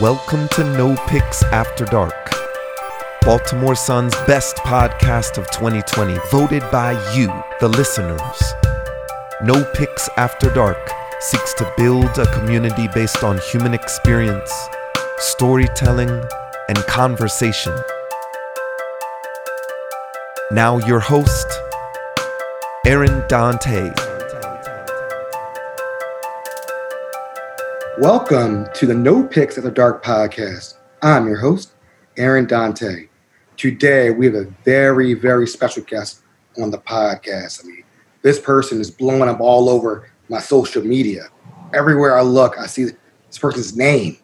Welcome to No Picks After Dark, Baltimore Sun's best podcast of 2020, voted by you, the listeners. No Picks After Dark seeks to build a community based on human experience, storytelling, and conversation. Now, your host, Aaron Dante. Welcome to the No Picks at the Dark podcast. I'm your host, Aaron Dante. Today, we have a very, very special guest on the podcast. I mean, this person is blowing up all over my social media. Everywhere I look, I see this person's name.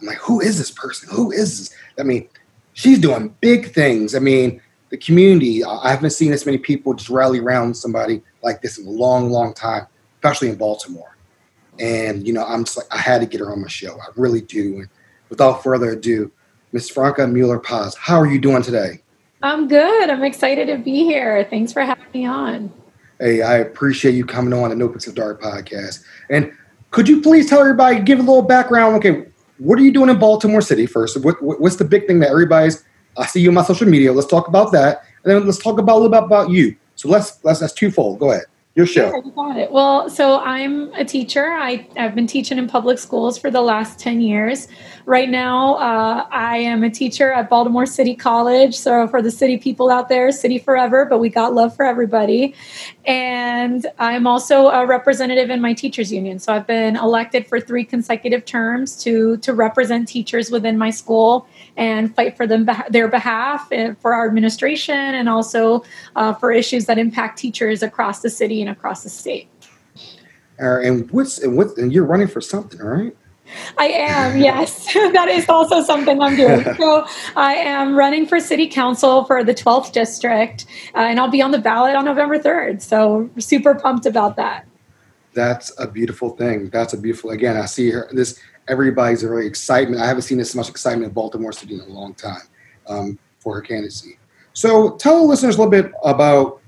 I'm like, who is this person? Who is this? I mean, she's doing big things. I mean, the community, I haven't seen this many people just rally around somebody like this in a long, long time, especially in Baltimore. And, you know, I'm just like, I had to get her on my show. I really do. And without further ado, Miss Franca Muller Paz, how are you doing today? I'm good. I'm excited to be here. Thanks for having me on. Hey, I appreciate you coming on the No of Dark podcast. And could you please tell everybody, give a little background? Okay, what are you doing in Baltimore City first? What, what's the big thing that everybody's? I see you on my social media. Let's talk about that, and then let's talk about a little bit about you. So let's let's that's twofold. Go ahead. Your show. Yeah, you got it. Well, so I'm a teacher. I, I've been teaching in public schools for the last 10 years. Right now, uh, I am a teacher at Baltimore City College. So, for the city people out there, city forever, but we got love for everybody. And I'm also a representative in my teachers union. So, I've been elected for three consecutive terms to, to represent teachers within my school and fight for them their behalf and for our administration and also uh, for issues that impact teachers across the city and across the state. Uh, and what's and what and you're running for something, right? I am, yes. that is also something I'm doing. So I am running for city council for the 12th district, uh, and I'll be on the ballot on November 3rd. So super pumped about that. That's a beautiful thing. That's a beautiful. Again, I see her. This everybody's really excitement. I haven't seen this much excitement in Baltimore City in a long time um, for her candidacy. So tell the listeners a little bit about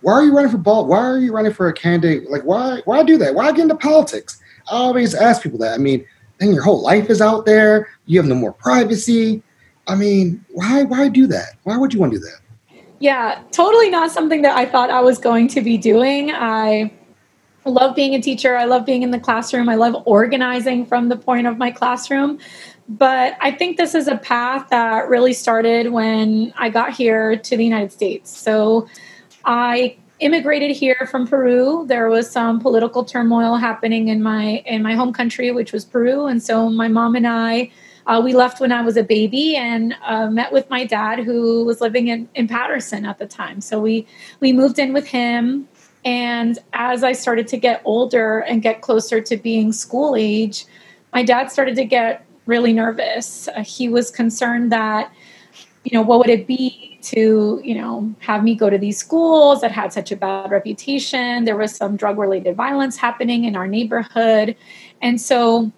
why are you running for ball? Why are you running for a candidate? Like why why do that? Why get into politics? I always ask people that. I mean, then your whole life is out there. You have no more privacy. I mean, why why do that? Why would you want to do that? Yeah, totally not something that I thought I was going to be doing. I love being a teacher. I love being in the classroom. I love organizing from the point of my classroom. But I think this is a path that really started when I got here to the United States. So I immigrated here from Peru. There was some political turmoil happening in my in my home country, which was Peru, and so my mom and I. Uh, we left when I was a baby and uh, met with my dad, who was living in, in Patterson at the time. So we we moved in with him. And as I started to get older and get closer to being school age, my dad started to get really nervous. Uh, he was concerned that, you know, what would it be to, you know, have me go to these schools that had such a bad reputation? There was some drug related violence happening in our neighborhood. And so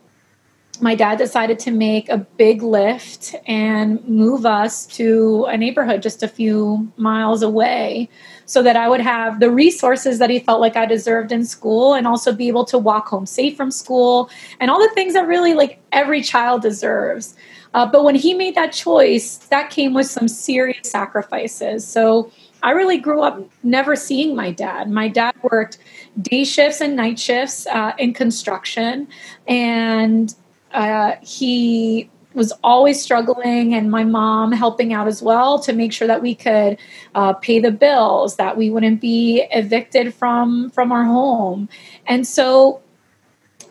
my dad decided to make a big lift and move us to a neighborhood just a few miles away so that I would have the resources that he felt like I deserved in school and also be able to walk home safe from school and all the things that really like every child deserves. Uh, but when he made that choice, that came with some serious sacrifices. So I really grew up never seeing my dad. My dad worked day shifts and night shifts uh, in construction, and uh, he was always struggling and my mom helping out as well to make sure that we could uh, pay the bills that we wouldn't be evicted from from our home. And so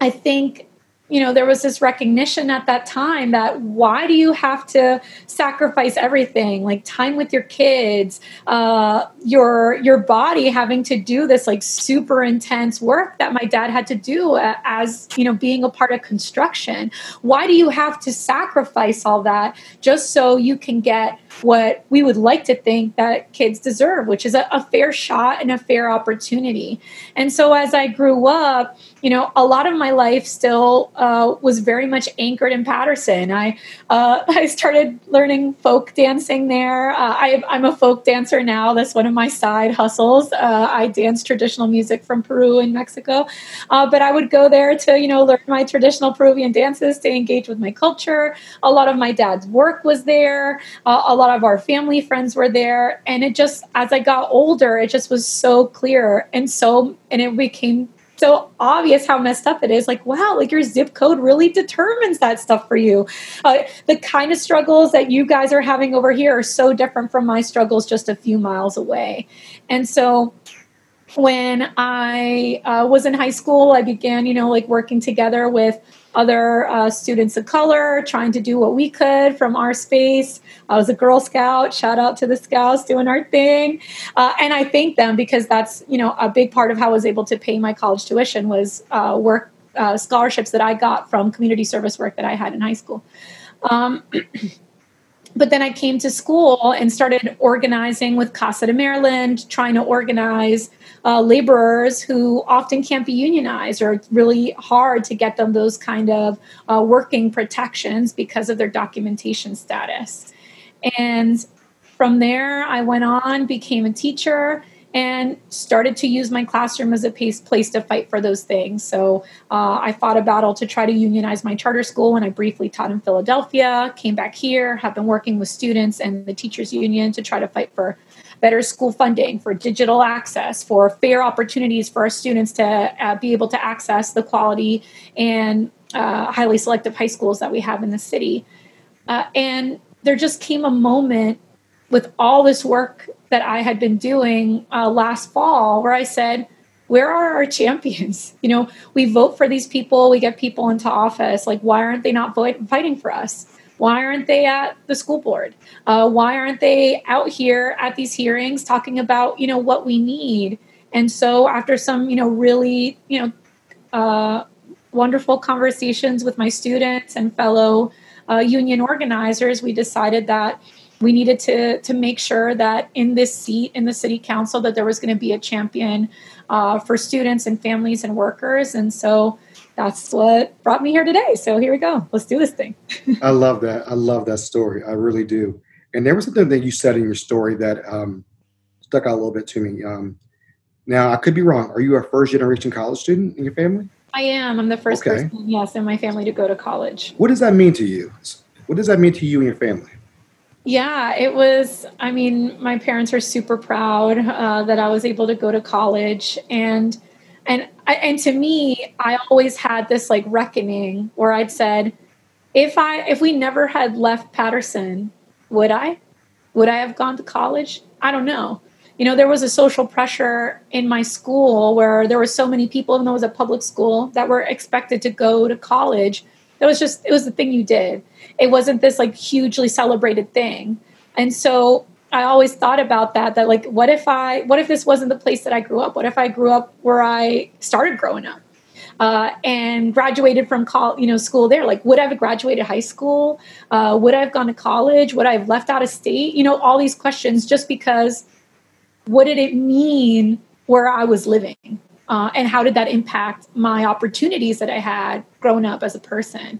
i think you know there was this recognition at that time that why do you have to sacrifice everything? Like time with your kids uh, your your body having to do this like super intense work that my dad had to do as you know being a part of construction. Why do you have to sacrifice all that just so you can get what we would like to think that kids deserve which is a, a fair shot and a fair opportunity? And so as i grew up you know, a lot of my life still uh, was very much anchored in Patterson. I uh, I started learning folk dancing there. Uh, I, am a folk dancer now. That's one of my side hustles. Uh, I dance traditional music from Peru and Mexico, uh, but I would go there to you know learn my traditional Peruvian dances, stay engaged with my culture. A lot of my dad's work was there. Uh, a lot of our family friends were there, and it just as I got older, it just was so clear and so and it became so obvious how messed up it is. Like, wow, like your zip code really determines that stuff for you. Uh, the kind of struggles that you guys are having over here are so different from my struggles just a few miles away. And so when I uh, was in high school, I began, you know, like working together with other uh, students of color, trying to do what we could from our space. I was a Girl Scout. Shout out to the Scouts doing our thing, uh, and I thank them because that's you know a big part of how I was able to pay my college tuition was uh, work uh, scholarships that I got from community service work that I had in high school. Um, but then I came to school and started organizing with Casa de Maryland, trying to organize uh, laborers who often can't be unionized or it's really hard to get them those kind of uh, working protections because of their documentation status. And from there, I went on, became a teacher, and started to use my classroom as a place to fight for those things. So uh, I fought a battle to try to unionize my charter school when I briefly taught in Philadelphia, came back here, have been working with students and the teachers union to try to fight for better school funding, for digital access, for fair opportunities for our students to uh, be able to access the quality and uh, highly selective high schools that we have in the city. Uh, and there just came a moment with all this work that I had been doing uh, last fall where I said, where are our champions? You know, we vote for these people, we get people into office. Like, why aren't they not fighting for us? Why aren't they at the school board? Uh, why aren't they out here at these hearings talking about, you know, what we need? And so, after some, you know, really, you know, uh, wonderful conversations with my students and fellow uh, union organizers, we decided that we needed to to make sure that in this seat in the city council that there was going to be a champion uh, for students and families and workers. And so that's what brought me here today. So here we go. Let's do this thing. I love that. I love that story. I really do. And there was something that you said in your story that um, stuck out a little bit to me. Um, now i could be wrong. Are you a first generation college student in your family? I am. I'm the first okay. person yes in my family to go to college. What does that mean to you? What does that mean to you and your family yeah, it was. I mean, my parents are super proud uh, that I was able to go to college, and and and to me, I always had this like reckoning where I'd said, if I if we never had left Patterson, would I, would I have gone to college? I don't know. You know, there was a social pressure in my school where there were so many people, even though it was a public school, that were expected to go to college. It was just it was the thing you did it wasn't this like hugely celebrated thing. And so I always thought about that that like what if I what if this wasn't the place that I grew up? What if I grew up where I started growing up? Uh, and graduated from college, you know, school there. Like, would I have graduated high school? Uh, would I have gone to college? Would I have left out of state? You know, all these questions just because what did it mean where I was living? Uh, and how did that impact my opportunities that I had grown up as a person?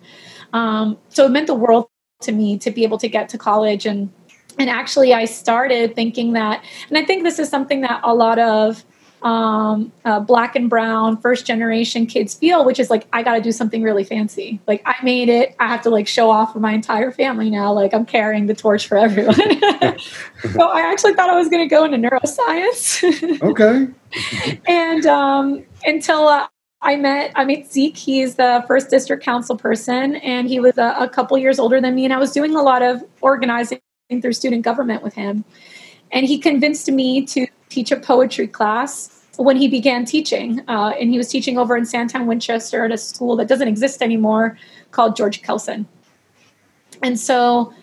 Um, so it meant the world to me to be able to get to college and and actually I started thinking that, and I think this is something that a lot of um, uh, black and brown first generation kids feel, which is like, I got to do something really fancy. Like, I made it. I have to like show off for my entire family now. Like, I'm carrying the torch for everyone. so, I actually thought I was going to go into neuroscience. okay. and um, until uh, I met I met Zeke. He's the first district council person, and he was a, a, couple years older than me. And I was doing a lot of organizing through student government with him. And he convinced me to teach a poetry class when he began teaching. Uh, and he was teaching over in Sandtown, Winchester, at a school that doesn't exist anymore called George Kelson. And so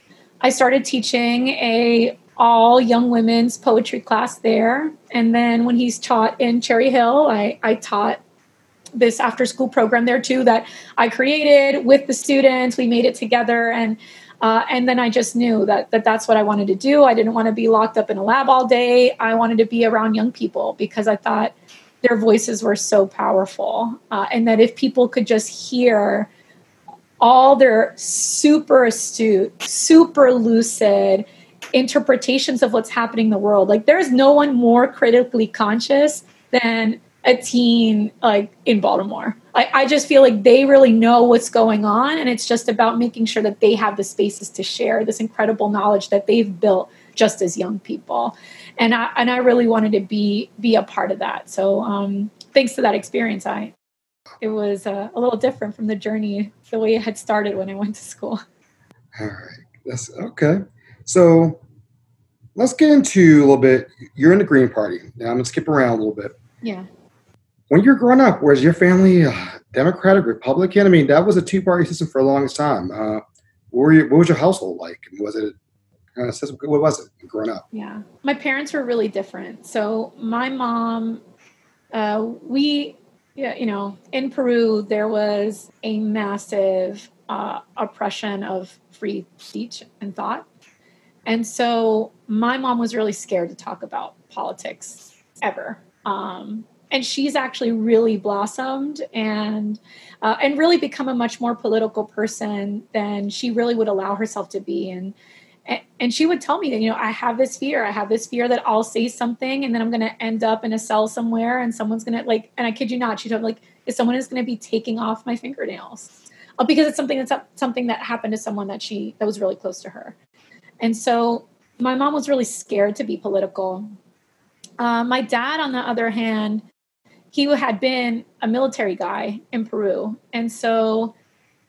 I started teaching a all young women's poetry class there. And then when he's taught in Cherry Hill, I, I taught this after school program there too that I created with the students. We made it together and uh, and then I just knew that, that that's what I wanted to do. I didn't want to be locked up in a lab all day. I wanted to be around young people because I thought their voices were so powerful, uh, and that if people could just hear all their super astute, super lucid interpretations of what's happening in the world. Like there's no one more critically conscious than a teen like in Baltimore. I, I just feel like they really know what's going on and it's just about making sure that they have the spaces to share this incredible knowledge that they've built just as young people. And I and I really wanted to be be a part of that. So um thanks to that experience I it was uh, a little different from the journey the way it had started when I went to school. All right. That's okay. So let's get into a little bit. You're in the Green Party. Now I'm gonna skip around a little bit. Yeah. When you're growing up, was your family uh, Democratic, Republican? I mean, that was a two-party system for the longest time. Uh, what, what was your household like? Was it system? What was it growing up? Yeah, my parents were really different. So my mom, uh, we, yeah, you know, in Peru there was a massive uh, oppression of free speech and thought and so my mom was really scared to talk about politics ever. Um, and she's actually really blossomed and uh, and really become a much more political person than she really would allow herself to be. And and she would tell me that you know I have this fear. I have this fear that I'll say something and then I'm going to end up in a cell somewhere and someone's going to like. And I kid you not, she told me like, if someone is going to be taking off my fingernails uh, because it's something that's something that happened to someone that she that was really close to her. And so my mom was really scared to be political. Uh, my dad, on the other hand, he had been a military guy in Peru. And so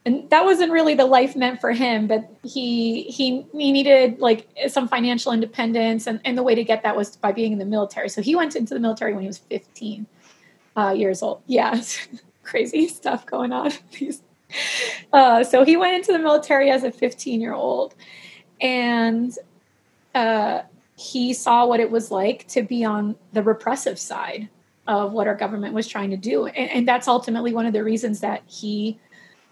and that wasn't really the life meant for him, but he he he needed like some financial independence and, and the way to get that was by being in the military. So he went into the military when he was 15 uh, years old. Yeah, crazy stuff going on. uh, so he went into the military as a 15 year old and uh, he saw what it was like to be on the repressive side of what our government was trying to do. And, and that's ultimately one of the reasons that he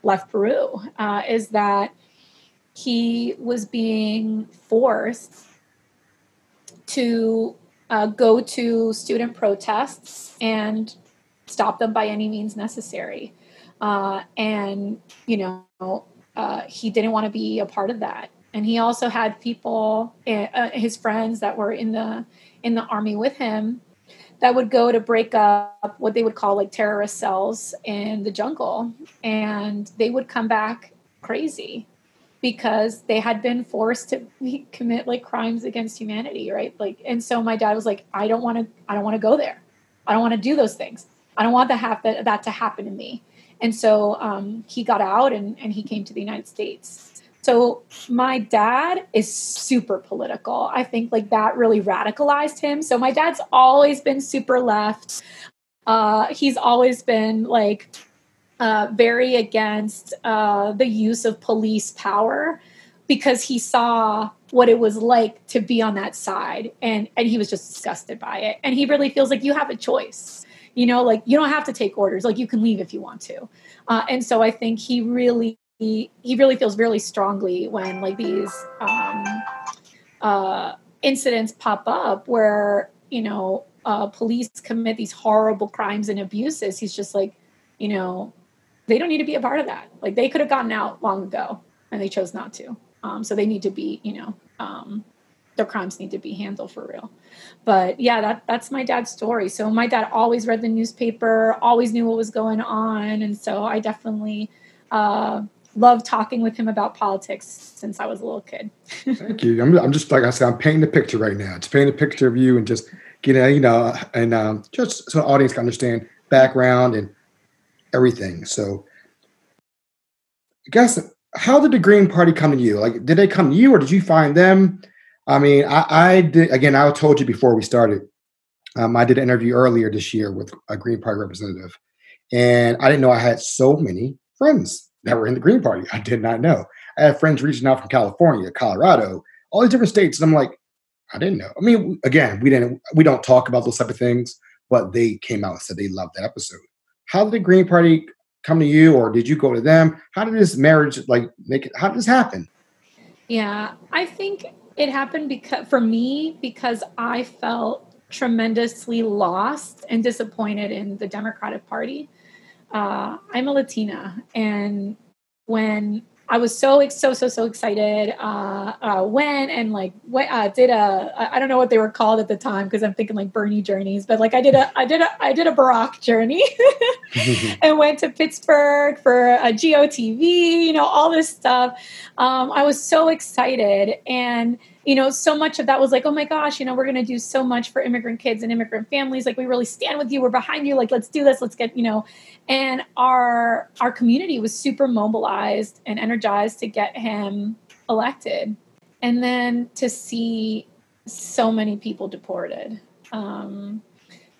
left peru uh, is that he was being forced to uh, go to student protests and stop them by any means necessary. Uh, and you know uh, he didn't want to be a part of that. And he also had people eh, uh, his friends that were in the in the army with him that would go to break up what they would call like terrorist cells in the jungle. And they would come back crazy because they had been forced to commit like crimes against humanity right? Like and so my dad was like i don't want to i don't want to go there. I don't want to do those things. I don't want that, that to happen to me. And so um, he got out and, and he came to the united states so my dad is super political. I think like that really radicalized him. So my dad's always been super left. Uh, he's always been like uh, very against uh, the use of police power because he saw what it was like to be on that side and and he was just disgusted by it and he really feels like you have a choice you know like you don't have to take orders like you can leave if you want to uh, and so i think he really he he really feels really strongly when like these um, uh, incidents pop up where you know uh, police commit these horrible crimes and abuses. He's just like, you know, they don't need to be a part of that. Like they could have gotten out long ago, and they chose not to. Um, so they need to be, you know, um, their crimes need to be handled for real. But yeah, that that's my dad's story. So my dad always read the newspaper, always knew what was going on, and so I definitely. Uh, love talking with him about politics since I was a little kid. Thank you. I'm, I'm just like I said, I'm painting a picture right now. It's painting a picture of you and just getting, you know, and um, just so the audience can understand background and everything. So, I guess how did the Green Party come to you? Like, did they come to you or did you find them? I mean, I, I did. Again, I told you before we started. Um, I did an interview earlier this year with a Green Party representative, and I didn't know I had so many friends that were in the Green Party. I did not know. I have friends reaching out from California, Colorado, all these different states, and I'm like, I didn't know. I mean, again, we didn't we don't talk about those type of things, but they came out and said they loved that episode. How did the Green Party come to you, or did you go to them? How did this marriage like make it? How did this happen? Yeah, I think it happened because for me because I felt tremendously lost and disappointed in the Democratic Party. Uh, I'm a Latina, and when I was so so so so excited. Uh, uh, went and like went, uh, did a I don't know what they were called at the time because I'm thinking like Bernie journeys, but like I did a I did a I did a Barack journey and went to Pittsburgh for a GOTV, you know, all this stuff. Um, I was so excited and you know, so much of that was like, oh my gosh, you know, we're going to do so much for immigrant kids and immigrant families. Like, we really stand with you. We're behind you. Like, let's do this. Let's get, you know, and our our community was super mobilized and energized to get him elected, and then to see so many people deported. Um,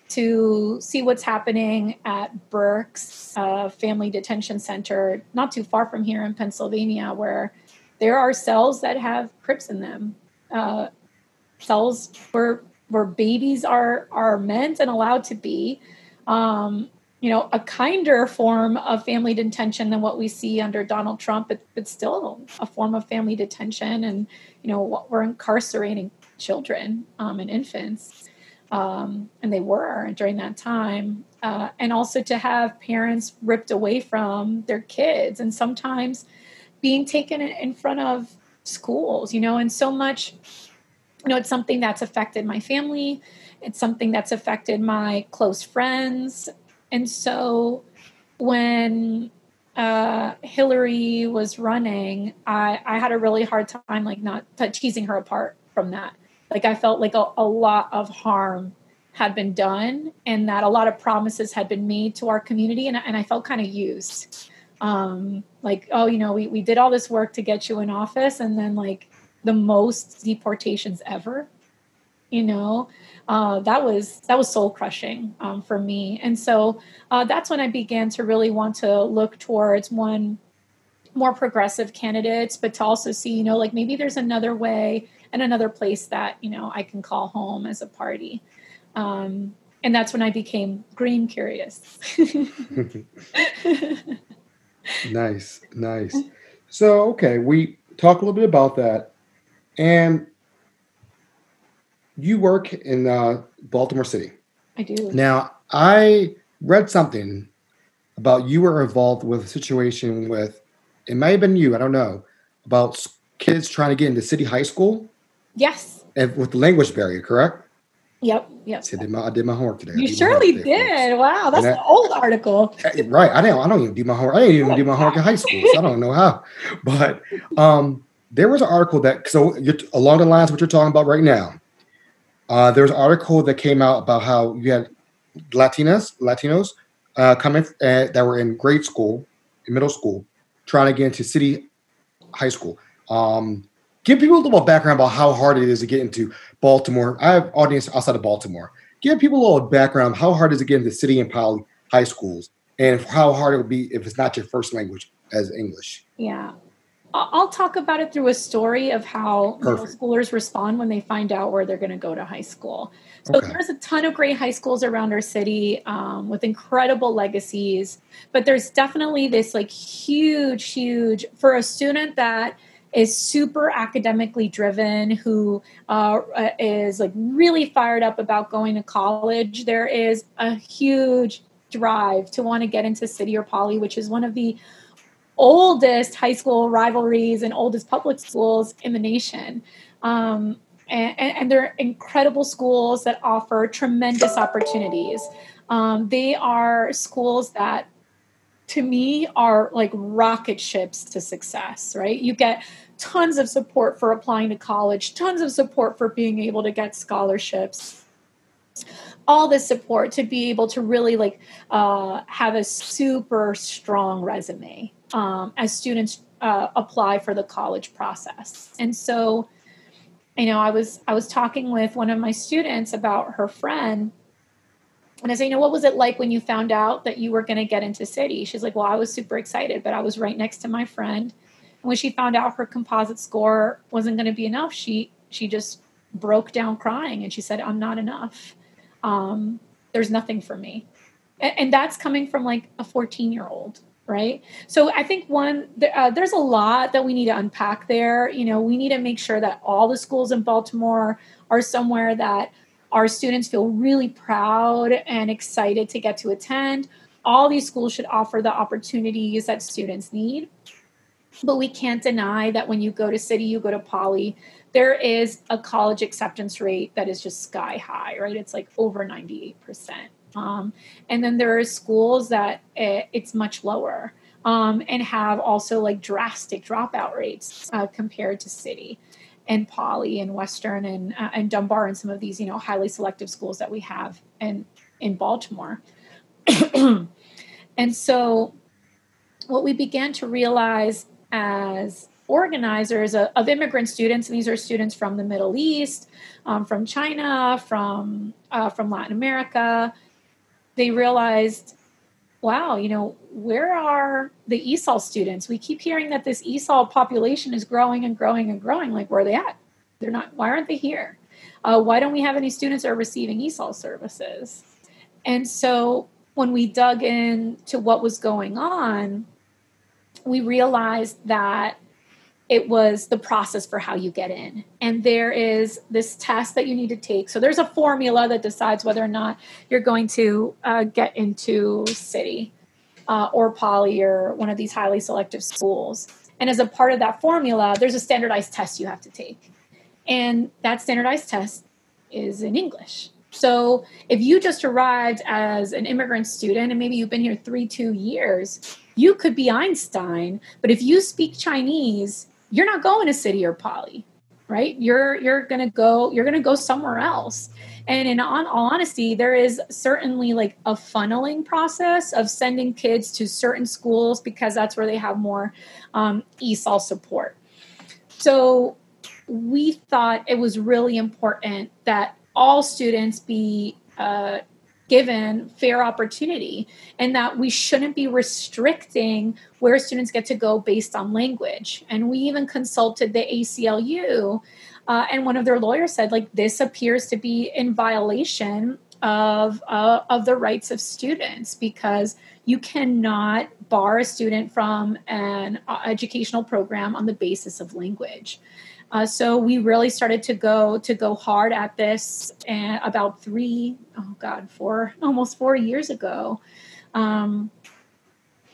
to see what's happening at Berks uh, Family Detention Center, not too far from here in Pennsylvania, where there are cells that have Crips in them uh, cells where where babies are are meant and allowed to be. Um, you know, a kinder form of family detention than what we see under Donald Trump, but, but still a form of family detention. And, you know, we're incarcerating children um, and infants. Um, and they were during that time. Uh, and also to have parents ripped away from their kids and sometimes being taken in front of schools, you know, and so much, you know, it's something that's affected my family. It's something that's affected my close friends. And so when uh, Hillary was running, I, I had a really hard time, like, not teasing her apart from that. Like, I felt like a, a lot of harm had been done and that a lot of promises had been made to our community. And, and I felt kind of used um, like oh you know we, we did all this work to get you in office and then like the most deportations ever you know? Uh, that was that was soul crushing um, for me. And so uh, that's when i began to really want to look towards one more progressive candidates but to also see you know like maybe there's another way and another place that you know i can call home as a party. Um, and that's when i became green curious nice, nice. So, okay, we talk a little bit about that, and you work in uh, Baltimore City. I do. Now, I read something about you were involved with a situation with it may have been you, I don't know, about kids trying to get into city high school. Yes. And with the language barrier, correct? Yep. Yep. See, I did my, I did my homework today. You surely did. Wow, that's an old article. Right. I don't. I don't even do my homework. I didn't even do my homework in high school, so I don't know how. But um, there was an article that so along the lines of what you're talking about right now. Uh, there was an article that came out about how you had Latinas, Latinos uh, coming uh, that were in grade school, in middle school, trying to get into city high school. Um, give people a little background about how hard it is to get into Baltimore. I have audience outside of Baltimore. Give people a little background. How hard is it to city and poly high schools, and how hard it would be if it's not your first language as English. Yeah, I'll talk about it through a story of how middle schoolers respond when they find out where they're going to go to high school. So okay. there's a ton of great high schools around our city um, with incredible legacies, but there's definitely this like huge, huge for a student that is super academically driven, who uh, is like really fired up about going to college, there is a huge drive to want to get into city or poly, which is one of the oldest high school rivalries and oldest public schools in the nation. Um, and, and, they're incredible schools that offer tremendous opportunities. Um, they are schools that, to me, are like rocket ships to success, right? You get tons of support for applying to college, tons of support for being able to get scholarships all this support to be able to really like uh, have a super strong resume um, as students uh, apply for the college process and so you know i was i was talking with one of my students about her friend and I said, you know, what was it like when you found out that you were going to get into city? She's like, well, I was super excited, but I was right next to my friend when she found out her composite score wasn't going to be enough, she she just broke down crying and she said, "I'm not enough. Um, there's nothing for me." And, and, that's coming from like a 14 year old, right? So I think one uh, there's a lot that we need to unpack there. You know, we need to make sure that all the schools in Baltimore are somewhere that Our students feel really proud and excited to get to attend. All these schools should offer the opportunities that students need. But we can't deny that when you go to City, you go to Poly, there is a college acceptance rate that is just sky high, right? It's like over 98%. Um, and then there are schools that it, it's much lower um, and have also like drastic dropout rates uh, compared to City and Poly and Western and uh, and Dunbar and some of these you know highly selective schools that we have in in Baltimore. and so, what we began to realize as organizers of, immigrant students, and these are students from the Middle East, um, from China, from uh, from Latin America. They realized, wow, you know, where are the ESOL students? We keep hearing that this ESOL population is growing and growing and growing. Like, where are they at? They're not. Why aren't they here? Uh, why don't we have any students that are receiving ESOL services? And so when we dug into what was going on, we realized that it was the process for how you get in. And there is this test that you need to take. So there's a formula that decides whether or not you're going to uh, get into city uh, or poly or one of these highly selective schools. And as a part of that formula, there's a standardized test you have to take. And that standardized test is in English. So if you just arrived as an immigrant student and maybe you've been here three, two years, you could be Einstein. But if you speak Chinese, you're not going to city or poly right you're you're to go you're to go somewhere else and in all honesty there is certainly like a funneling process of sending kids to certain schools because that's where they have more um, esol support so we thought it was really important that all students be uh, given fair opportunity and that we shouldn't be restricting where students get to go based on language. And we even consulted the ACLU, uh, and one of their lawyers said, like, this appears to be in violation of uh, of the rights of students because you cannot bar a student from an uh, educational program on the basis of language. Uh, so we really started to go to go hard at this and about three oh god four almost four years ago um,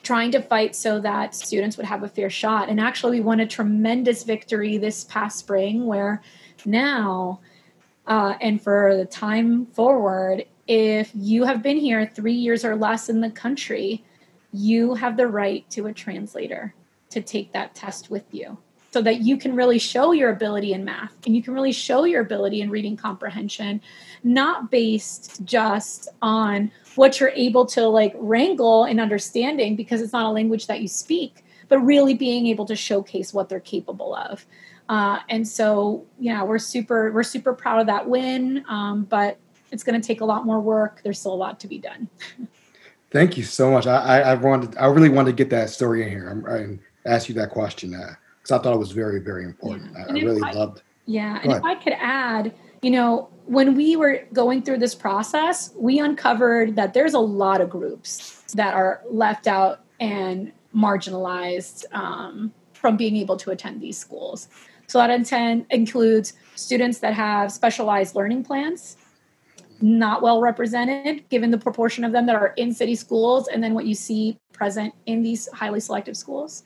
trying to fight so that students would have a fair shot. And actually we won a tremendous victory this past spring where now uh, and for the time forward if you have been here three years or less in the country you have the right to a translator to take that test with you so that you can really show your ability in math and you can really show your ability in reading comprehension not based just on what you're able to like wrangle in understanding because it's not a language that you speak but really being able to showcase what they're capable of. Uh, and so yeah we're super we're super proud of that win um, but it's going to take a lot more work. There's still a lot to be done. Thank you so much. I i, I wanted i really wanted to get that story in here. I'm, ask you that question. Uh, because I thought it was very, very important. Yeah. I, I really I, loved. Yeah, and if I could add, you know, when we were going through this process, we uncovered that there's a lot of groups that are left out and marginalized um, from being able to attend these schools. So that intent includes students that have specialized learning plans, not well represented given the proportion of them that are in city schools and then what you see present in these highly selective schools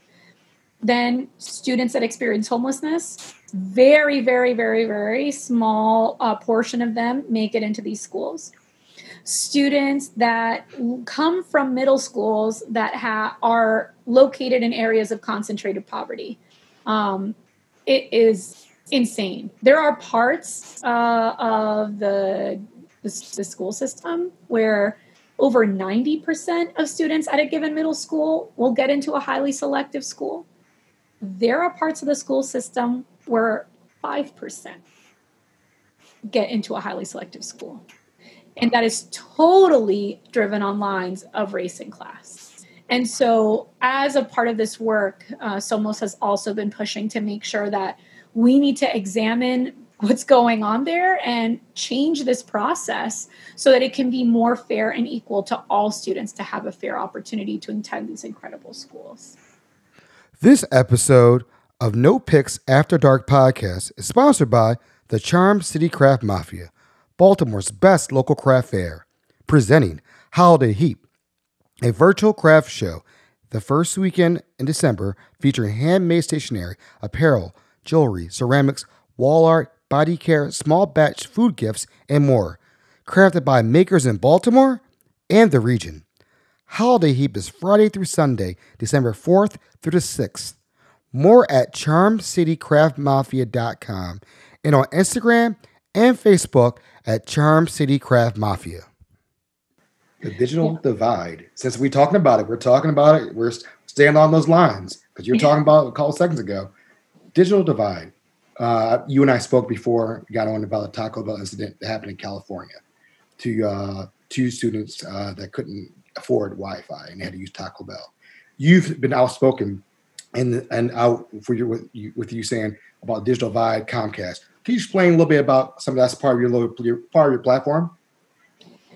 then students that experience homelessness. Very very very very small uh, portion of them make it into these schools. Students that come from middle schools that ha- are located in areas of concentrated poverty. Um, it is insane. There are parts uh, of the, the, the school system where over 90% of students at a given middle school will get into a highly selective school there are parts of the school system where 5% get into a highly selective school. And that is totally driven on lines of race and class. And so, as a part of this work, uh, Somos has also been pushing to make sure that we need to examine what's going on there and change this process so that it can be more fair and equal to all students to have a fair opportunity to attend these incredible schools. This episode of No Picks After Dark podcast is sponsored by the Charm City Craft Mafia, Baltimore's best local craft fair, presenting Holiday Heap, a virtual craft show the first weekend in December featuring handmade stationery, apparel, jewelry, ceramics, wall art, body care, small batch food gifts, and more. Crafted by makers in Baltimore and the region. Holiday Heap is Friday through Sunday, December 4th through the 6th. More at charmcitycraftmafia.com and on Instagram and Facebook at Charm City Craft Mafia. The digital yeah. divide. Since we're talking about it, we're talking about it. We're staying on those lines because you're talking about a couple seconds ago. Digital divide. Uh, you and I spoke before, got on about the Taco Bell incident that happened in California to uh, two students uh, that couldn't afford Wi-Fi and had to use Taco Bell. You've been outspoken and and out for your with you, with you saying about digital divide, Comcast. Can you explain a little bit about some of that's part of your, your part of your platform?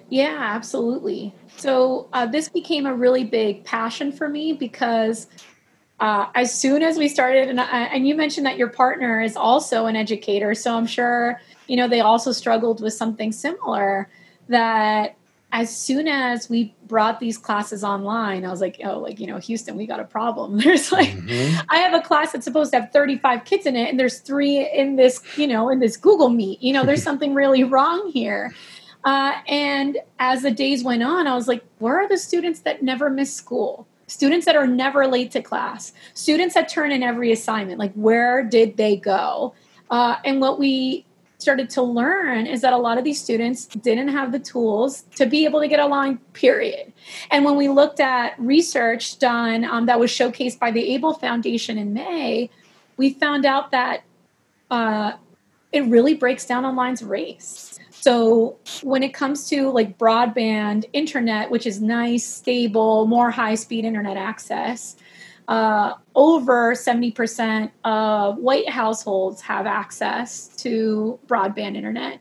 Yeah, absolutely. So uh, this became a really big passion for me because uh, as soon as we started, and, uh, and you mentioned that your partner is also an educator, so I'm sure you know they also struggled with something similar. That as soon as we brought these classes online, I was like, oh, like, you know, Houston, we got a problem. There's like, mm-hmm. I have a class that's supposed to have 35 kids in it, and there's three in this, you know, in this Google Meet. You know, there's something really wrong here. Uh, and as the days went on, I was like, where are the students that never miss school? Students that are never late to class, students that turn in every assignment, like where did they go? Uh, and what we started to learn is that a lot of these students didn't have the tools to be able to get online period. And when we looked at research done um, that was showcased by the Abell foundation in may we found out that uh, it really breaks down online's race. So when it comes to like broadband internet, which is nice, stable, more high speed internet access, uh, over 70% of white households have access to broadband internet.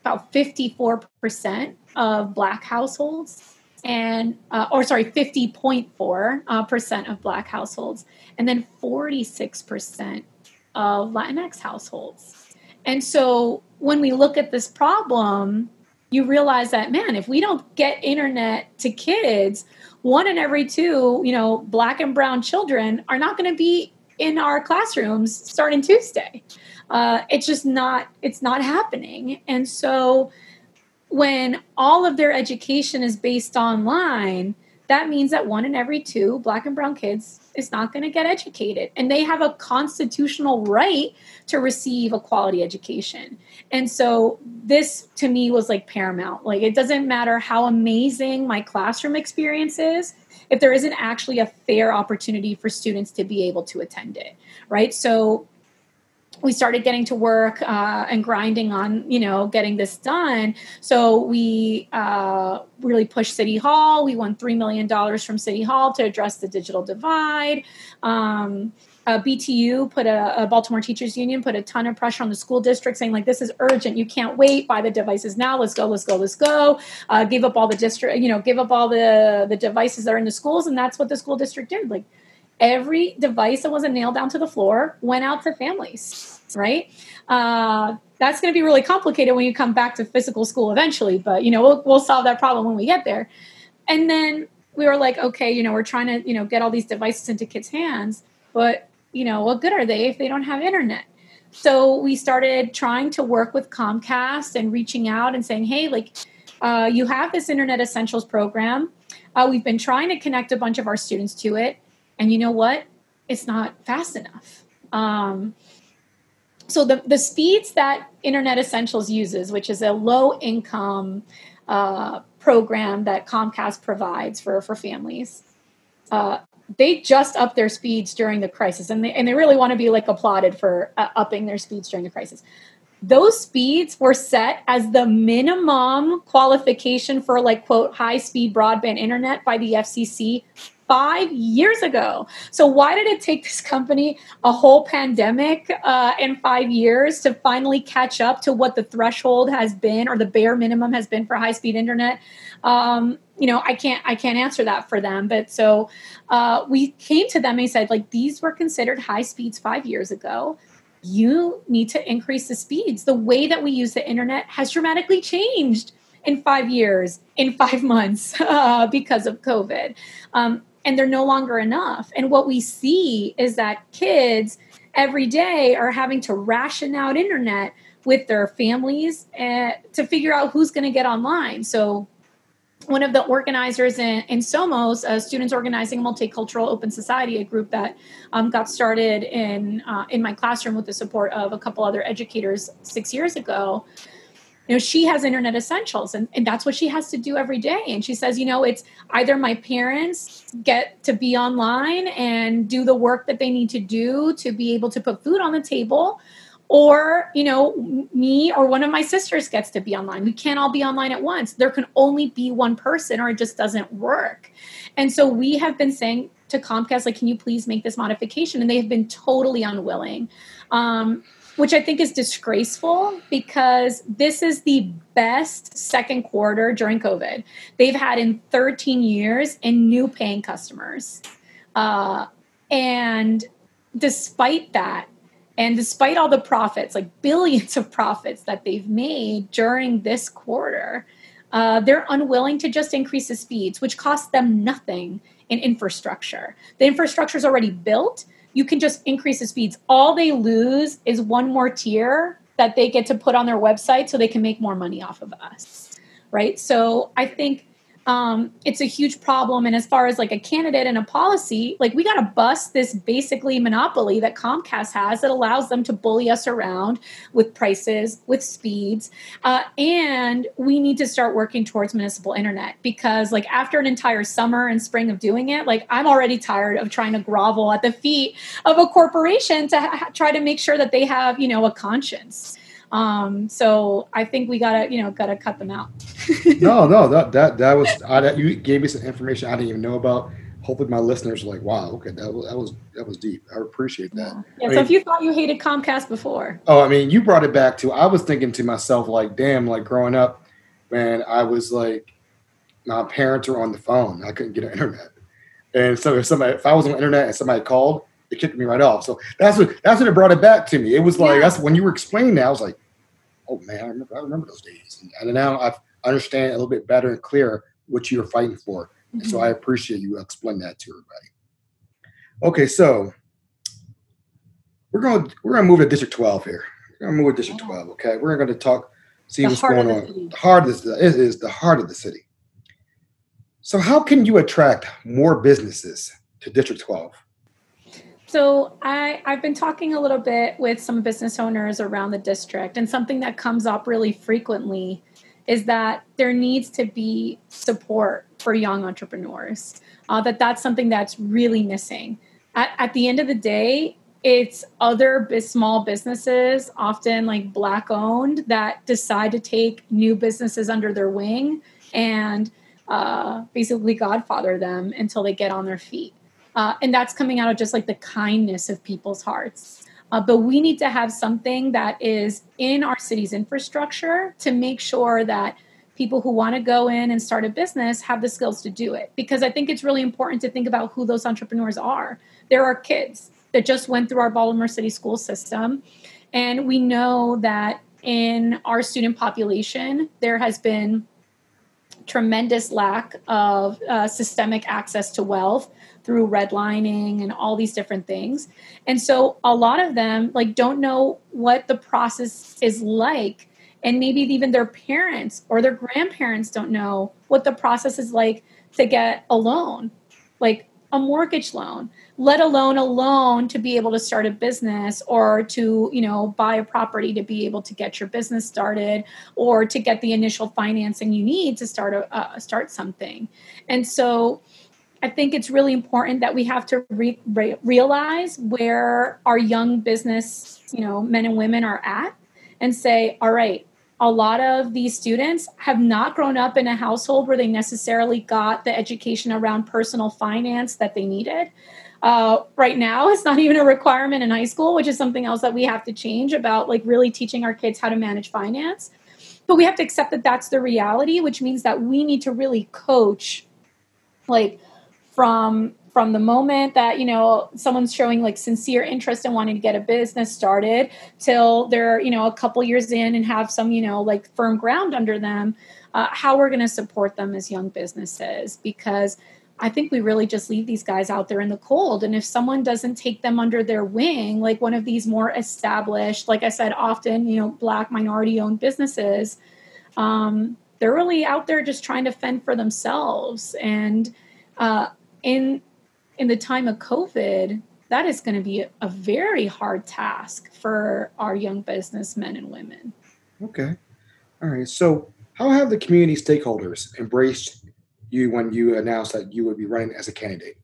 About 54% of black households and uh, or sorry 50.4 uh, percent of black households and then 46% of latinx households and so when we look at this problem, you realize that, man, if we don't get internet to kids, one in every two, you know, black and brown children are not going to be in our classrooms starting Tuesday. Uh, it's just not, it's not happening. And so when all of their education is based online, that means that one in every two black and brown kids is not going to get educated. And they have a constitutional right to receive a quality education. And so this to me was like paramount. Like it doesn't matter how amazing my classroom experience is if there isn't actually a fair opportunity for students to be able to attend it right? So we started getting to work uh, and grinding on you know getting this done. So we uh, really pushed city hall. We won $3 million from city hall to address the digital divide. Um, uh, btu put a, a, baltimore teachers union put a ton of pressure on the school district saying like this is urgent. You can't wait. Buy the devices now. Let's go let's go let's go. Uh, give up all the district you know give up all the the devices that are in the schools and that's what the school district did. Like every device that wasn't nailed down to the floor went out to families, right? Uh, that's going to be really complicated when you come back to physical school eventually, but you know we'll, we'll solve that problem when we get there. And then we were like, okay, you know, we're trying to you know get all these devices into kids' hands, but you know, what good are they if they don't have internet? So we started trying to work with Comcast and reaching out and saying, hey, like, uh, you have this Internet Essentials program. Uh, we've been trying to connect a bunch of our students to it. And you know what? It's not fast enough. Um, so the, the speeds that Internet Essentials uses, which is a low income uh, program that Comcast provides for, for families, uh, they just up their speeds during the crisis and they, and they really want to be like applauded for uh, upping their speeds during the crisis. Those speeds were set as the minimum qualification for like quote high speed broadband internet by the FCC five years ago. So why did it take this company a whole pandemic uh, and five years to finally catch up to what the threshold has been or the bare minimum has been for high speed internet? Um, you know, I can't I can't answer that for them. But so uh, we came to them and said like these were considered high speeds five years ago. you need to increase the speeds. The way that we use the internet has dramatically changed in five years, in five months, uh, because of COVID. Um, and they're no longer enough. And what we see is that kids every day are having to ration out internet with their families uh, to figure out who's going to get online. So one of the organizers in, in Somos, uh, Students Organizing Multicultural Open Society, a group that um, got started in uh, in my classroom with the support of a couple other educators six years ago. You know, she has internet essentials, and, and that's what she has to do every day. And she says, you know, it's either my parents get to be online and do the work that they need to do to be able to put food on the table, or you know me or one of my sisters gets to be online. We can't all be online at once. There can only be one person or it just doesn't work. And so we have been saying to comcast like can you please make this modification? And they have been totally unwilling. Um, which i think is disgraceful because this is the best second quarter during covid they've had in 13 years in new paying customers uh, and despite that and despite all the profits, like billions of profits that they've made during this quarter, uh, they're unwilling to just increase the speeds, which costs them nothing in infrastructure. The infrastructure is already built. You can just increase the speeds. All they lose is one more tier that they get to put on their website so they can make more money off of us. Right. So I think um, it's a huge problem. And as far as like a candidate and a policy, like we got to bust this basically monopoly that Comcast has that allows them to bully us around with prices, with speeds. Uh, and we need to start working towards municipal internet because, like, after an entire summer and spring of doing it, like, I'm already tired of trying to grovel at the feet of a corporation to ha- try to make sure that they have, you know, a conscience. Um, so I think we gotta, you know, gotta cut them out. no, no, that that that was I, you gave me some information I didn't even know about. Hopefully, my listeners are like, "Wow, okay, that was that was that was deep." I appreciate that. Yeah. yeah so mean, if you thought you hated Comcast before, oh, I mean, you brought it back to. I was thinking to myself, like, "Damn!" Like growing up, man, I was like, my parents were on the phone. I couldn't get an internet, and so if somebody, if I was on the internet and somebody called, it kicked me right off. So that's what that's what it brought it back to me. It was like yeah. that's when you were explaining that. I was like, oh man, I remember, I remember those days. And, and now I understand a little bit better and clearer what you're fighting for. Mm-hmm. And so I mm-hmm. appreciate you explaining that to everybody. Okay, so we're going to, we're going to move to District 12 here. We're going to move to District 12. Okay, we're going to talk, see the what's going on. City. The heart of the, it is the heart of the city. So how can you attract more businesses to District 12? So I, I've been talking a little bit with some business owners around the district, and something that comes up really frequently is that there needs to be support for young entrepreneurs. Uh, that that's something that's really missing. At, at the end of the day, it's other small businesses, often like black owned, that decide to take new businesses under their wing and uh, basically godfather them until they get on their feet. Uh, and that's coming out of just like the kindness of people's hearts. Uh, but we need to have something that is in our city's infrastructure to make sure that people who want to go in and start a business have the skills to do it. Because I think it's really important to think about who those entrepreneurs are. There are kids that just went through our Baltimore City school system. And we know that in our student population, there has been tremendous lack of uh, systemic access to wealth through redlining and all these different things. And so a lot of them like don't know what the process is like and maybe even their parents or their grandparents don't know what the process is like to get a loan. Like a mortgage loan, let alone a loan to be able to start a business or to, you know, buy a property to be able to get your business started or to get the initial financing you need to start a uh, start something. And so I think it's really important that we have to re- re- realize where our young business, you know, men and women are at and say, all right, a lot of these students have not grown up in a household where they necessarily got the education around personal finance that they needed. Uh, right now, it's not even a requirement in high school, which is something else that we have to change about, like really teaching our kids how to manage finance. But we have to accept that that's the reality, which means that we need to really coach, like from from the moment that you know someone's showing like sincere interest in wanting to get a business started till they're you know a couple years in and have some you know like firm ground under them uh, how we're going to support them as young businesses because I think we really just leave these guys out there in the cold. And if someone doesn't take them under their wing, like one of these more established, like I said, often, you know, black minority owned businesses, um, they're really out there just trying to fend for themselves. And uh, in in the time of COVID, that is going to be a very hard task for our young businessmen and women. Okay. All right. So, how have the community stakeholders embraced you when you announced that you would be running as a candidate?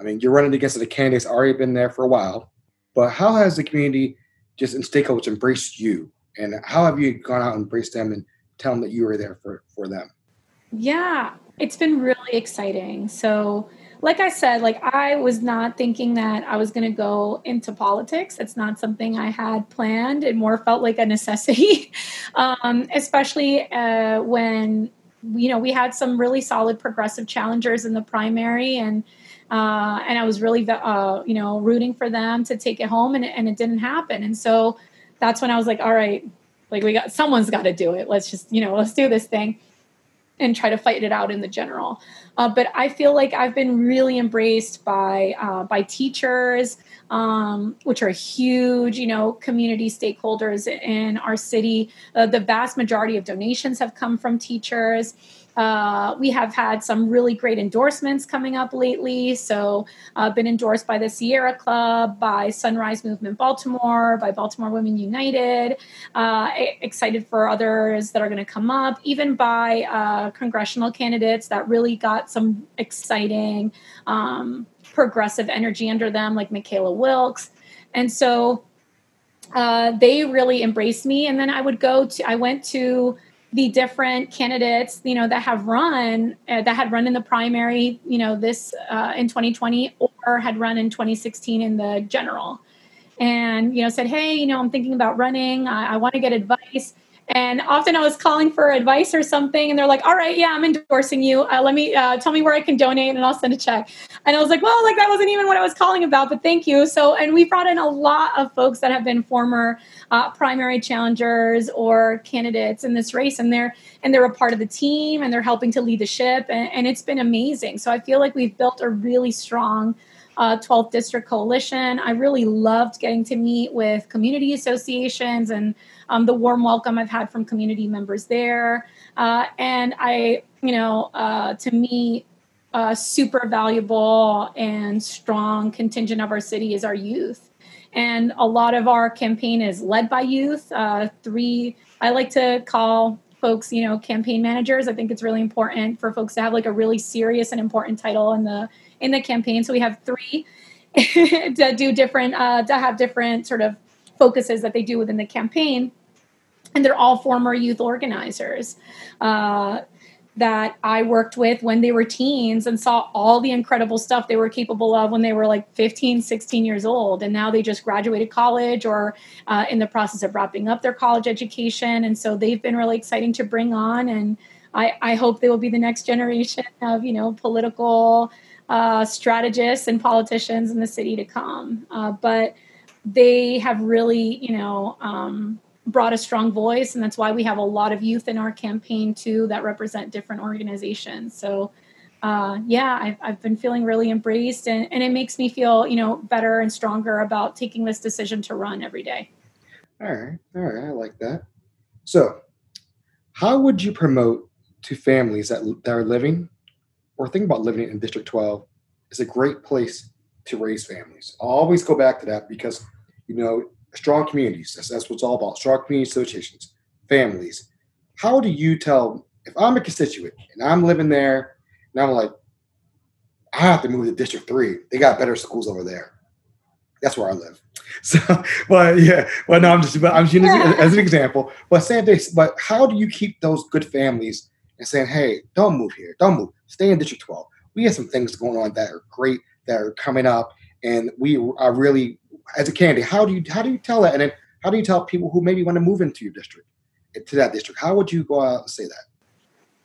I mean, you're running against the candidates already been there for a while, but how has the community just in stakeholders embraced you? And how have you gone out and embraced them and tell them that you were there for, for them? Yeah, it's been really exciting. So, like I said, like I was not thinking that I was going to go into politics. It's not something I had planned. It more felt like a necessity, um, especially uh, when you know we had some really solid progressive challengers in the primary, and uh, and I was really uh, you know rooting for them to take it home, and, and it didn't happen. And so that's when I was like, all right, like we got someone's got to do it. Let's just you know let's do this thing and try to fight it out in the general. Uh, but I feel like I've been really embraced by uh, by teachers, um, which are huge, you know, community stakeholders in our city. Uh, the vast majority of donations have come from teachers. Uh, we have had some really great endorsements coming up lately. So, uh, been endorsed by the Sierra Club, by Sunrise Movement Baltimore, by Baltimore Women United. Uh, excited for others that are going to come up, even by uh, congressional candidates that really got some exciting um, progressive energy under them, like Mckayla Wilkes. And so, uh, they really embraced me. And then I would go to, I went to the different candidates you know that have run uh, that had run in the primary you know this uh, in 2020 or had run in 2016 in the general. And you know said hey you know i'm thinking about running. I, I want to get advice and often I was calling for advice or something, and they're like, "All right, yeah, I'm endorsing you. Uh, let me uh, tell me where I can donate, and I'll send a check." And I was like, "Well, like that wasn't even what I was calling about, but thank you." So, and we brought in a lot of folks that have been former uh, primary challengers or candidates in this race, and they're and they're a part of the team, and they're helping to lead the ship, and, and it's been amazing. So I feel like we've built a really strong uh, 12th District Coalition. I really loved getting to meet with community associations and um, the warm welcome I've had from community members there. Uh, and I, you know, uh, to me, a super valuable and strong contingent of our city is our youth. And a lot of our campaign is led by youth. Uh, three, I like to call folks, you know, campaign managers. I think it's really important for folks to have like a really serious and important title in the in the campaign. So we have three to do different, uh, to have different sort of focuses that they do within the campaign. And they're all former youth organizers uh, that I worked with when they were teens and saw all the incredible stuff they were capable of when they were like 15, 16 years old. And now they just graduated college or uh, in the process of wrapping up their college education. And so they've been really exciting to bring on. And I, I hope they will be the next generation of, you know, political uh, strategists and politicians in the city to come. Uh, but they have really, you know, um, brought a strong voice, and that's why we have a lot of youth in our campaign too that represent different organizations. So. Uh, yeah, I've, I've been feeling really embraced, and, and it makes me feel, you know, better and stronger about taking this decision to run every day. All right, all right, I like that. So, how would you promote to families that, that are living or think about living in District 12 is a great place to raise families. I always go back to that because, you know, strong communities, that's, that's what it's all about strong community associations, families. How do you tell, if I'm a constituent and I'm living there and I'm like, I have to move to District 3, they got better schools over there. That's where I live. So, but yeah, but no, I'm just, but I'm just using yeah. as an example. But this, but how do you keep those good families and saying, hey, don't move here, don't move stay in District 12. We have some things going on that are great that are coming up, and we are really, as a candidate, how do you how do you tell that, and then how do you tell people who maybe want to move into your district, to that district? How would you go out and say that?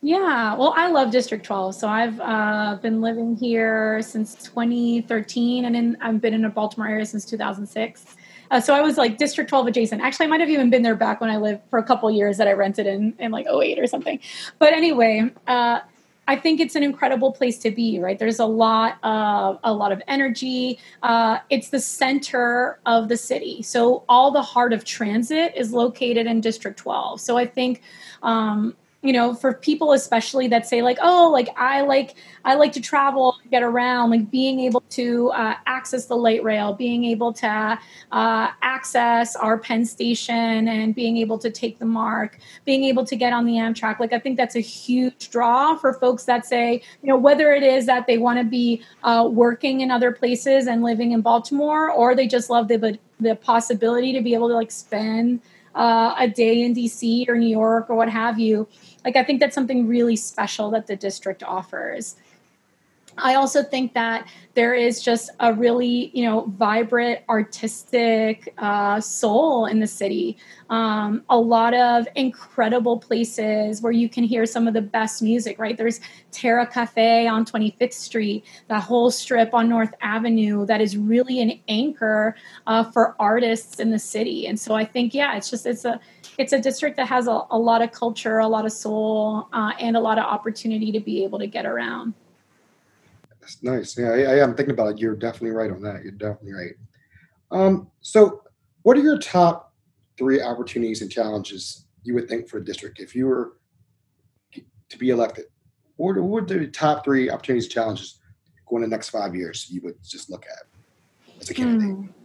Yeah, well, I love District 12. So I've uh, been living here since 2013, and in, I've been in the Baltimore area since 2006. Uh, so I was like District 12 adjacent. Actually, I might have even been there back when I lived for a couple years that I rented in in like 08 or something. But anyway, uh, I think it's an incredible place to be. Right, there's a lot of a lot of energy. Uh, it's the center of the city, so all the heart of transit is located in District 12. So I think. Um, you know for people especially that say like oh like i like i like to travel get around like being able to uh, access the light rail being able to uh, access our penn station and being able to take the MARC being able to get on the amtrak like i think that's a huge draw for folks that say you know whether it is that they want to be uh, working in other places and living in baltimore or they just love the the possibility to be able to like spend uh, a day in DC or New York or what have you. Like, I think that's something really special that the district offers. I also think that there is just a really, you know, vibrant artistic uh, soul in the city. Um, a lot of incredible places where you can hear some of the best music. Right there's Terra Cafe on 25th Street, that whole strip on North Avenue that is really an anchor uh, for artists in the city. And so I think, yeah, it's just it's a it's a district that has a, a lot of culture, a lot of soul, uh, and a lot of opportunity to be able to get around. That's nice. Yeah, I, I am thinking about it. You're definitely right on that. You're definitely right. Um, so, what are your top three opportunities and challenges you would think for a district if you were to be elected? What, what would the top three opportunities and challenges going the next five years you would just look at as a candidate? Hmm.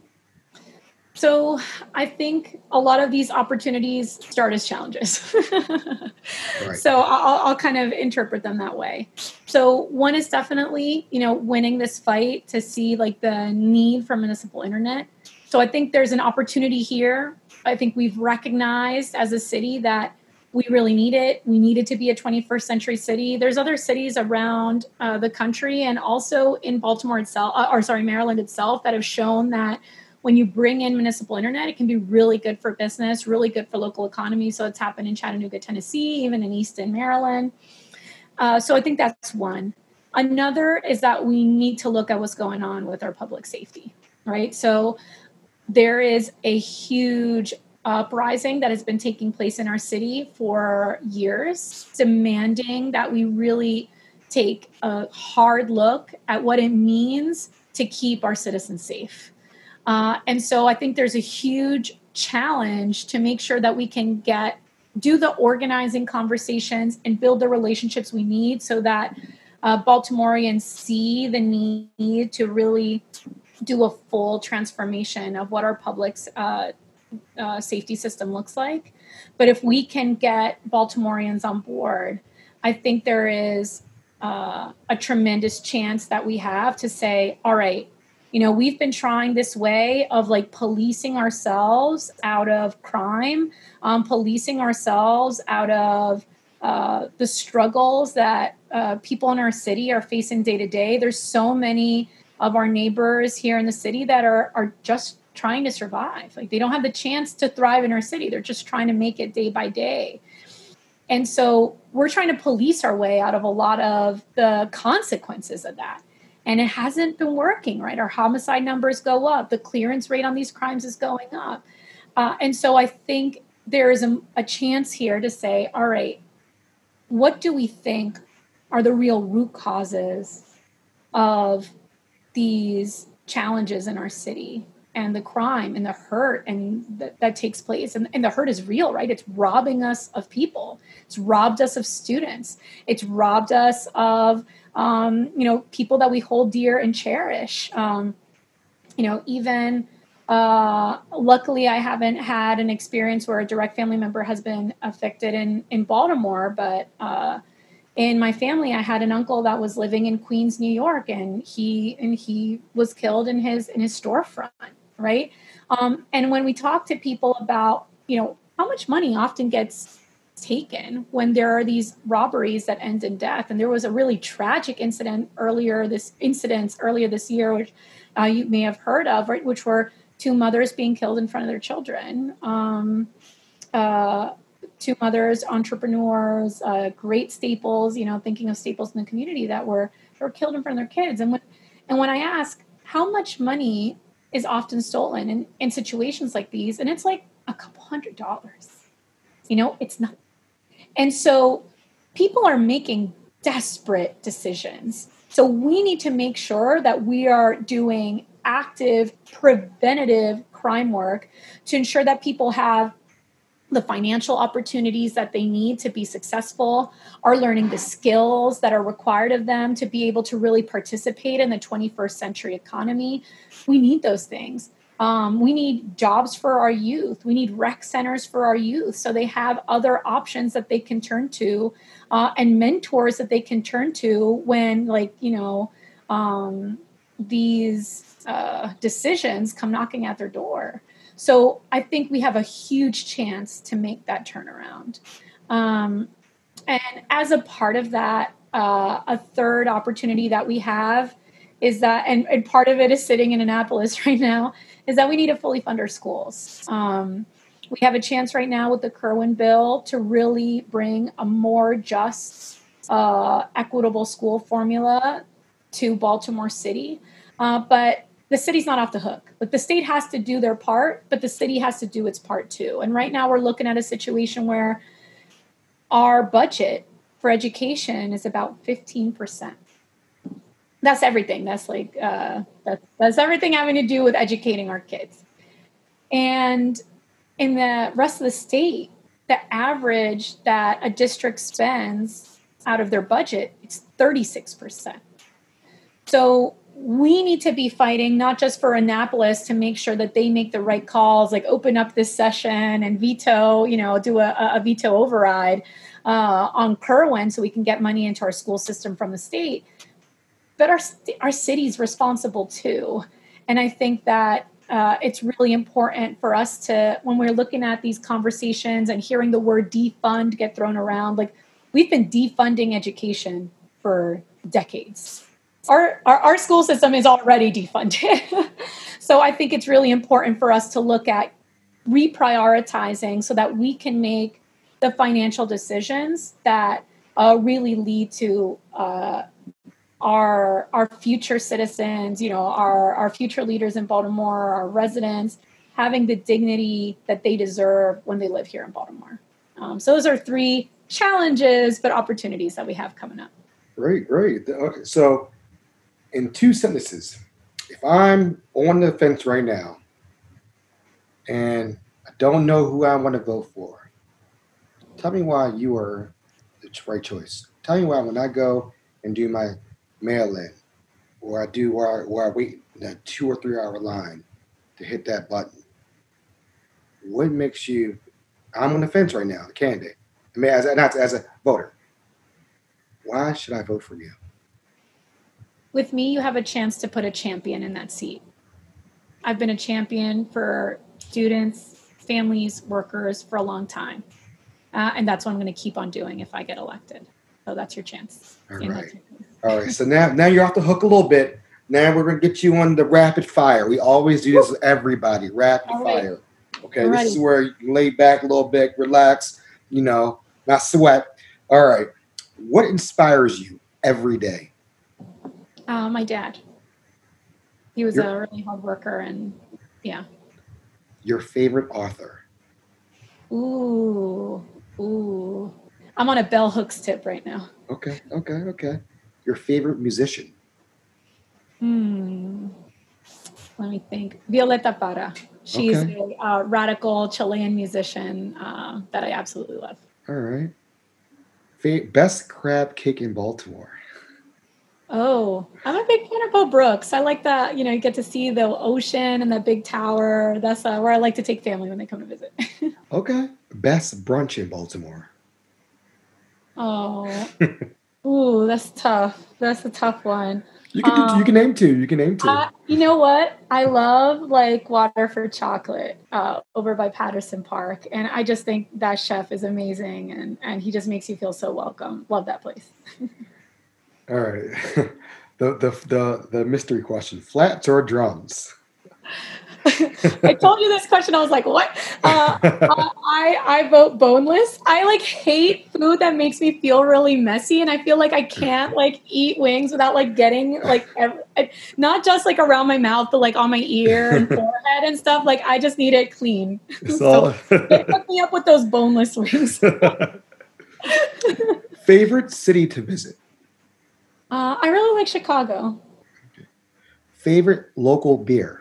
So I think a lot of these opportunities start as challenges. right. So I'll, I'll, kind of interpret them that way. So one is definitely, you know, winning this fight to see like the need for municipal internet. So I think there's an opportunity here. I think we've recognized as a city that we really need it. We need it to be a 21st century city. There's other cities around uh, the country and also in Baltimore itself, uh, or sorry, Maryland itself, that have shown that when you bring in municipal internet, it can be really good for business, really good for local economy. So it's happened in Chattanooga, Tennessee, even in Easton, Maryland. Uh, so I think that's one. Another is that we need to look at what's going on with our public safety, right? So there is a huge uprising that has been taking place in our city for years, demanding that we really take a hard look at what it means to keep our citizens safe. Uh, and so I think there's a huge challenge to make sure that we can get do the organizing conversations and build the relationships we need so that uh, Baltimoreans see the need to really do a full transformation of what our public uh, uh, safety system looks like. But if we can get Baltimoreans on board, I think there is uh, a tremendous chance that we have to say, all right, you know we've been trying this way of like policing ourselves out of crime um, policing ourselves out of uh, the struggles that uh, people in our city are facing day to day. There's so many of our neighbors here in the city that are are just trying to survive. Like they don't have the chance to thrive in our city. They're just trying to make it day by day. And so we're trying to police our way out of a lot of the consequences of that and it hasn't been working right? Our homicide numbers go up. The clearance rate on these crimes is going up. Uh, and so i think there is a, a chance here to say all right what do we think are the real root causes of these challenges in our city and the crime and the hurt and th- that takes place? And, and the hurt is real right? It's robbing us of people. It's robbed us of students. It's robbed us of um, you know, people that we hold dear and cherish. Um, you know, even uh, luckily, I haven't had an experience where a direct family member has been affected in in Baltimore, but uh, in my family, I had an uncle that was living in Queens, New York, and he and he was killed in his in his storefront, right? Um, and when we talk to people about, you know, how much money often gets taken when there are these robberies that end in death. And there was a really tragic incident earlier this incidents earlier this year, which uh, you may have heard of, right? Which were two mothers being killed in front of their children. Um, uh, two mothers, entrepreneurs, uh, great staples, you know, thinking of staples in the community that were, that were killed in front of their kids. And when, and when I ask how much money is often stolen in, in situations like these, and it's like a couple hundred dollars, you know, it's not. And so people are making desperate decisions. So we need to make sure that we are doing active preventative crime work to ensure that people have the financial opportunities that they need to be successful, are learning the skills that are required of them to be able to really participate in the 21st century economy. We need those things. Um, we need jobs for our youth. We need rec centers for our youth so they have other options that they can turn to uh, and mentors that they can turn to when, like, you know, um, these uh, decisions come knocking at their door. So I think we have a huge chance to make that turnaround. Um, and as a part of that, uh, a third opportunity that we have is that, and, and, part of it is sitting in Annapolis right now, is that we need to fully fund our schools. Um, we have a chance right now with the Kirwan bill to really bring a more just, uh, equitable school formula to Baltimore City. Uh, but the city's not off the hook. Like the state has to do their part, but the city has to do its part too. And right now we're looking at a situation where our budget for education is about 15%. That's everything. That's like uh, that's, that's everything having to do with educating our kids. And in the rest of the state, the average that a district spends out of their budget is 36%. So we need to be fighting not just for Annapolis to make sure that they make the right calls, like open up this session and veto, you know, do a, a veto override uh, on Kirwan so we can get money into our school system from the state. But our our city's responsible too, and I think that uh, it's really important for us to when we're looking at these conversations and hearing the word defund get thrown around, like we've been defunding education for decades our, our, our school system is already defunded. so I think it's really important for us to look at reprioritizing so that we can make the financial decisions that uh, really lead to uh, our our future citizens, you know, our our future leaders in Baltimore, our residents having the dignity that they deserve when they live here in Baltimore. Um, so those are three challenges, but opportunities that we have coming up. Great, great. Okay, so in two sentences, if I'm on the fence right now and I don't know who I want to vote for, tell me why you are the right choice. Tell me why when I go and do my mail in, or I do where I, wait a two or three hour line to hit that button, what makes you? I'm on the fence right now, the candidate. I mean, as a, not as a voter. Why should I vote for you? with me, you have a chance to put a champion in that seat. I've been a champion for students, families, workers for a long time. Uh, and that's what I'm going to keep on doing if I get elected. So that's your chance. All right. All right. So now, now you're off the hook a little bit. Now we're going to get you on the rapid fire. We always do this with everybody. Rapid right. fire. Okay. Alrighty. This is where you lay back a little bit, relax, you know, not sweat. All right. What inspires you every day? Uh, my dad. He was your, a really hard worker, and yeah. Your favorite author? Ooh, ooh. I'm on a bell hooks tip right now. Okay, okay, okay. Your favorite musician? Hmm. Let me think. Violeta Parra. She's okay. a uh, radical Chilean musician uh, that I absolutely love. All right. Best crab cake in Baltimore? Oh, I'm a big fan of Bo Brooks. I like that, you know, you get to see the ocean and the big tower. That's uh, where I like to take family when they come to visit. okay. Best brunch in Baltimore. Oh. Ooh, that's tough. That's a tough one. You can um, you can name two. You can name two. Uh, you know what? I love like Water for Chocolate uh, over by Patterson Park, and I just think that chef is amazing, and and he just makes you feel so welcome. Love that place. All right. the, the the the mystery question: flats or drums? I told you this question. I was like, what? Uh, I I vote boneless. I like hate food that makes me feel really messy, and I feel like I can't like eat wings without like getting like every, not just like around my mouth, but like on my ear and forehead and stuff. Like I just need it clean. So, hook me up with those boneless wings. Favorite city to visit? Uh, I really like Chicago. Favorite local beer?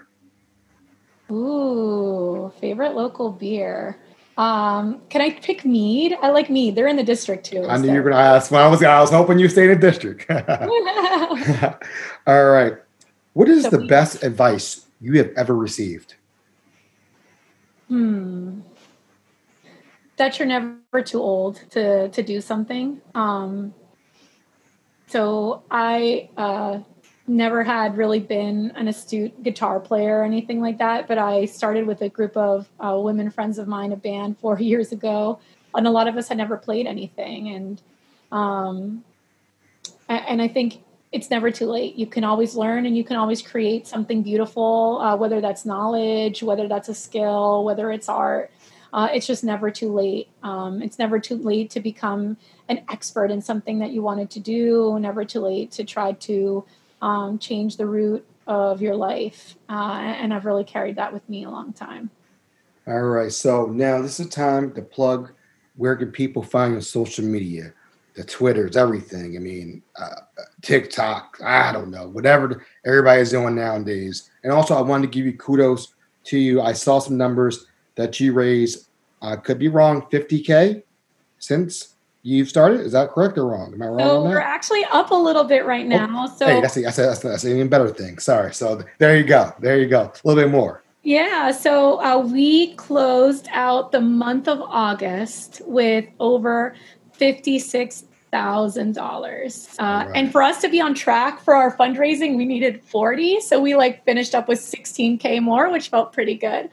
Ooh, favorite local beer. Um, can I pick Mead? I like Mead. They're in the district too. I knew you were going to ask. Well, I was, I was hoping you stayed in the district. All right. What is so the best advice you have ever received? Hmm. That you're never too old to to do something. Um, so I uh, never had really been an astute guitar player or anything like that, but I started with a group of uh, women friends of mine, a band four years ago, and a lot of us had never played anything. And um, and I think it's never too late. You can always learn and you can always create something beautiful, uh, whether that's knowledge, whether that's a skill, whether it's art. Uh, it's just never too late. Um, it's never too late to become an expert in something that you wanted to do, never too late to try to um, change the route of your life. Uh, and I've really carried that with me a long time. All right. So now this is time to plug where can people find your social media? The Twitters, everything. I mean, uh, TikTok, I don't know, whatever everybody's doing nowadays. And also, I wanted to give you kudos to you. I saw some numbers that you raised, uh, could be wrong, 50K since you've started. Is that correct or wrong? Am I wrong? So we're actually up a little bit right oh, now. Oh, so hey, that's, that's, that's, that's an even better thing. Sorry. So there you go. There you go. A little bit more. Yeah, so uh, we closed out the month of August with over fifty-six thousand uh, dollars. And for us to be on track for our fundraising, we needed forty. So we like finished up with sixteen k more, which felt pretty good.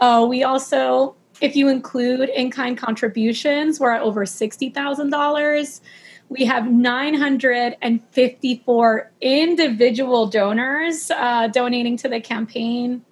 Uh, we also if you include in kind contributions, we're at over $60,000. We have 954 individual donors uh, donating to the campaign.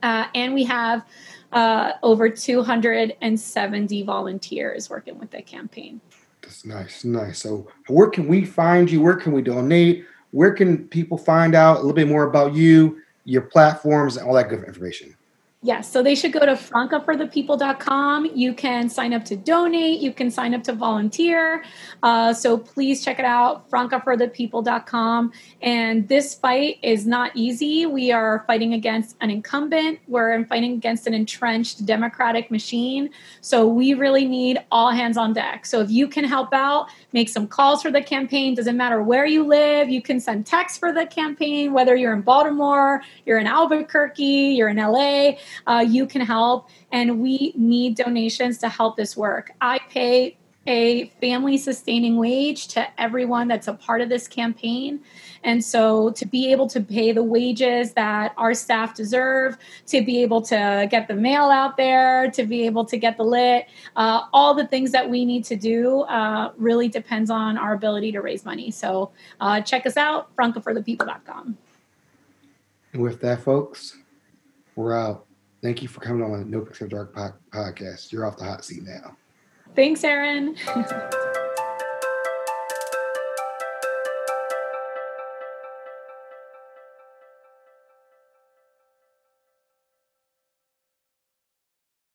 Uh, and we have uh, over 270 volunteers working with the campaign. That's nice, nice. So, where can we find you? Where can we donate? Where can people find out a little bit more about you, your platforms, and all that good information? Yes, so they should go to francaforthepeople.com. You can sign up to donate, you can sign up to volunteer. Uh, so please check it out, francaforthepeople.com. And this fight is not easy. We are fighting against an incumbent, we're fighting against an entrenched Democratic machine. So we really need all hands on deck. So if you can help out, make some calls for the campaign. Doesn't matter where you live, you can send texts for the campaign, whether you're in Baltimore, you're in Albuquerque, you're in LA uh, you can help. And we need donations to help this work. I pay a family sustaining wage to everyone that's a part of this campaign. And so to be able to pay the wages that our staff deserve, to be able to get the mail out there, to be able to get the lit, uh, all the things that we need to do uh, really depends on our ability to raise money. So uh, check us out, francaforthepeople.com. And with that, folks, we're out. Thank you for coming on the No After Dark podcast. You're off the hot seat now. Thanks, Aaron.